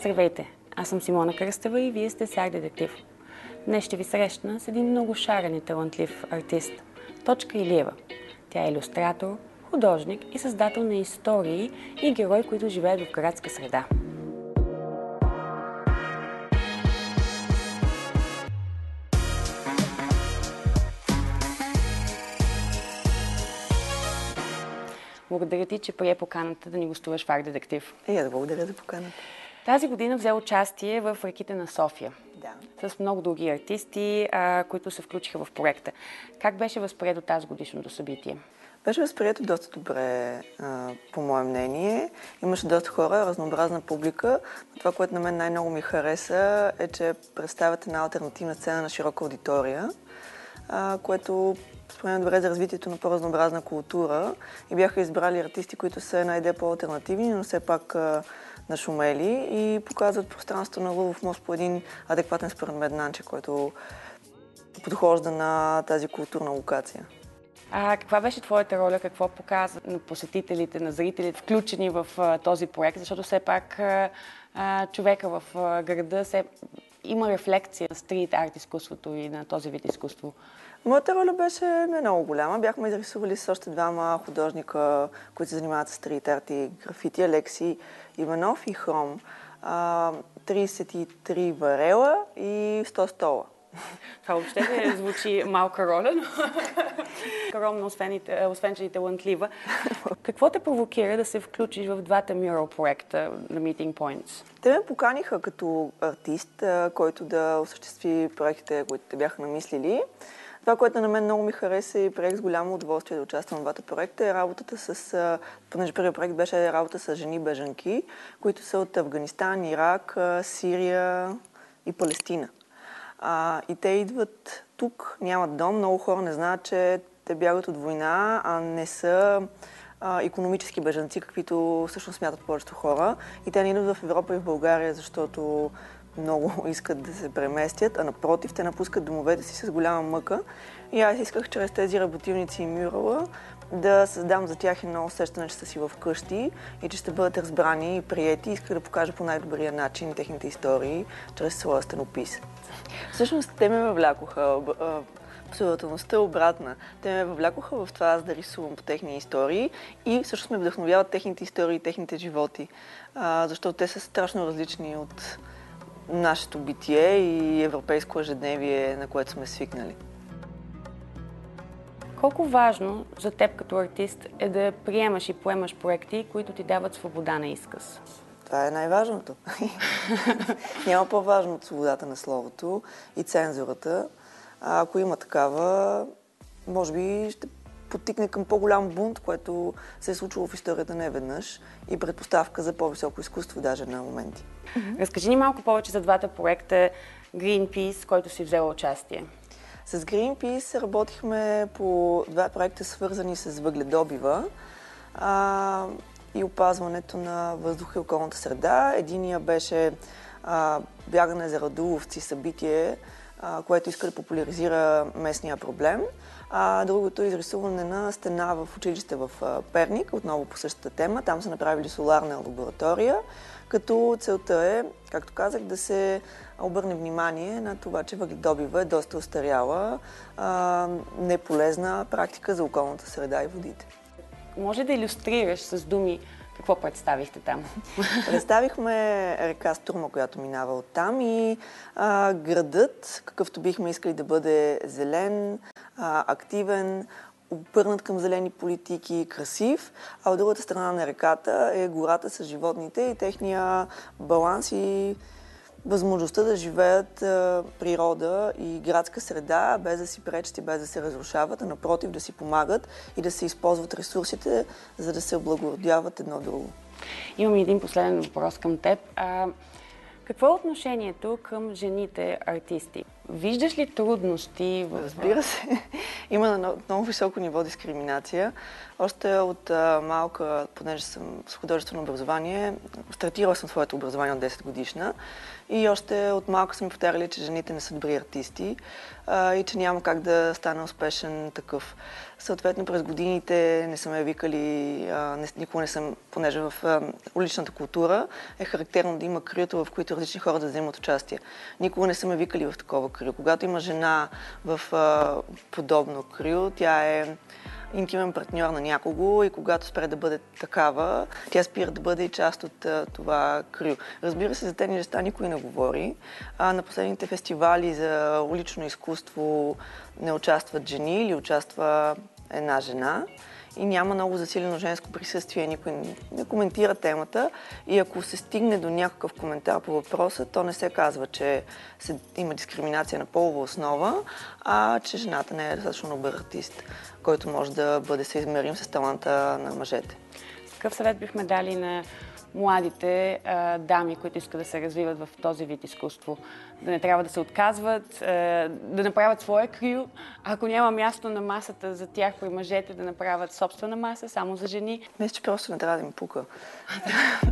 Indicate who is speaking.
Speaker 1: Здравейте, аз съм Симона Кръстева и вие сте Сяр Детектив. Днес ще ви срещна с един много шарен и талантлив артист – Точка Илиева. Тя е иллюстратор, художник и създател на истории и герои, които живеят в градска среда. Благодаря ти, че прие поканата да ни гостуваш в Арт Детектив.
Speaker 2: И аз благодаря за поканата.
Speaker 1: Тази година взе участие в реките на София.
Speaker 2: Да.
Speaker 1: С много други артисти, а, които се включиха в проекта. Как беше възприето тази годишното събитие?
Speaker 2: Беше възприето доста добре, а, по мое мнение. Имаше доста хора, разнообразна публика. Това, което на мен най-много ми хареса, е, че представят една альтернативна сцена на широка аудитория, а, което според мен добре за развитието на по-разнообразна култура. И бяха избрали артисти, които са една идея по-алтернативни, но все пак нашумели и показват пространството на Лъвов мост по един адекватен според мен начин, който подхожда на тази културна локация.
Speaker 1: А каква беше твоята роля? Какво показа на посетителите, на зрителите, включени в а, този проект? Защото все пак а, човека в а, града се, има рефлекция на стрит арт изкуството и на този вид изкуство.
Speaker 2: Моята роля беше не много голяма. Бяхме изрисували с още двама художника, които се занимават с стрит арт и графити, Алекси Иванов и Хром. А, 33 варела и 100 стола.
Speaker 1: Това въобще не звучи малка роля, но скромно, освен, освен че и талантлива. Какво те провокира да се включиш в двата мюрал проекта на Meeting Points?
Speaker 2: Те ме поканиха като артист, който да осъществи проектите, които те бяха намислили. Това, което на мен много ми хареса и приех с голямо удоволствие да участвам в двата проекта е работата с, понеже първият проект беше работа с жени бежанки, които са от Афганистан, Ирак, Сирия и Палестина. А, и те идват тук, нямат дом, много хора не знаят, че те бягат от война, а не са а, економически бежанци, каквито всъщност смятат повечето хора. И те не идват в Европа и в България, защото много искат да се преместят, а напротив, те напускат домовете си с голяма мъка. И аз исках чрез тези работилници и мюрала да създам за тях едно усещане, че са си в къщи и че ще бъдат разбрани и приети. Исках да покажа по най-добрия начин техните истории чрез своя стенопис. Всъщност те ме въвлякоха. Последователността е обратна. Те ме въвлякоха в това аз да рисувам по техни истории и всъщност ме вдъхновяват техните истории и техните животи, защото те са страшно различни от нашето битие и европейско ежедневие, на което сме свикнали.
Speaker 1: Колко важно за теб като артист е да приемаш и поемаш проекти, които ти дават свобода на изказ?
Speaker 2: Това е най-важното. Няма по-важно от свободата на словото и цензурата. А ако има такава, може би ще потикне към по-голям бунт, което се е случило в историята не веднъж и предпоставка за по-високо изкуство даже на моменти.
Speaker 1: Разкажи ни малко повече за двата проекта Greenpeace, който си взела участие.
Speaker 2: С Greenpeace работихме по два проекта, свързани с въгледобива а, и опазването на въздуха и околната среда. Единия беше а, бягане за радуловци събитие, което иска да популяризира местния проблем. А другото е изрисуване на стена в училище в Перник, отново по същата тема. Там са направили соларна лаборатория, като целта е, както казах, да се обърне внимание на това, че въгледобива е доста устаряла, неполезна практика за околната среда и водите.
Speaker 1: Може да иллюстрираш с думи какво представихте там?
Speaker 2: Представихме река Стурма, която минава от там и а, градът, какъвто бихме искали да бъде зелен, а, активен, обърнат към зелени политики, красив, а от другата страна на реката е гората с животните и техния баланс и възможността да живеят а, природа и градска среда, без да си пречат и без да се разрушават, а напротив да си помагат и да се използват ресурсите, за да се облагородяват едно друго.
Speaker 1: Имам един последен въпрос към теб. А, какво е отношението към жените артисти? Виждаш ли трудности? В...
Speaker 2: Разбира се. Има на много високо ниво дискриминация. Още от а, малка, понеже съм с художествено образование, стартирала съм своето образование от 10 годишна и още от малка са ми повтаряли, че жените не са добри артисти а, и че няма как да стане успешен такъв. Съответно, през годините не са ме викали, не, никога не съм, понеже в а, уличната култура е характерно да има крюто, в които различни хора да вземат участие. Никога не са ме викали в такова крю. Когато има жена в а, подобно крю, тя е интимен партньор на някого и когато спре да бъде такава, тя спира да бъде и част от а, това крю. Разбира се, за те неща никой не говори. А, на последните фестивали за улично изкуство не участват жени или участва една жена и няма много засилено женско присъствие, никой не коментира темата и ако се стигне до някакъв коментар по въпроса, то не се казва, че се, има дискриминация на полова основа, а че жената не е достатъчно добър артист, който може да бъде съизмерим с таланта на мъжете.
Speaker 1: Какъв съвет бихме дали на младите а, дами, които искат да се развиват в този вид изкуство. Да не трябва да се отказват, а, да направят своя крил. Ако няма място на масата за тях при мъжете, да направят собствена маса само за жени.
Speaker 2: Мисля, че просто не трябва да им пука.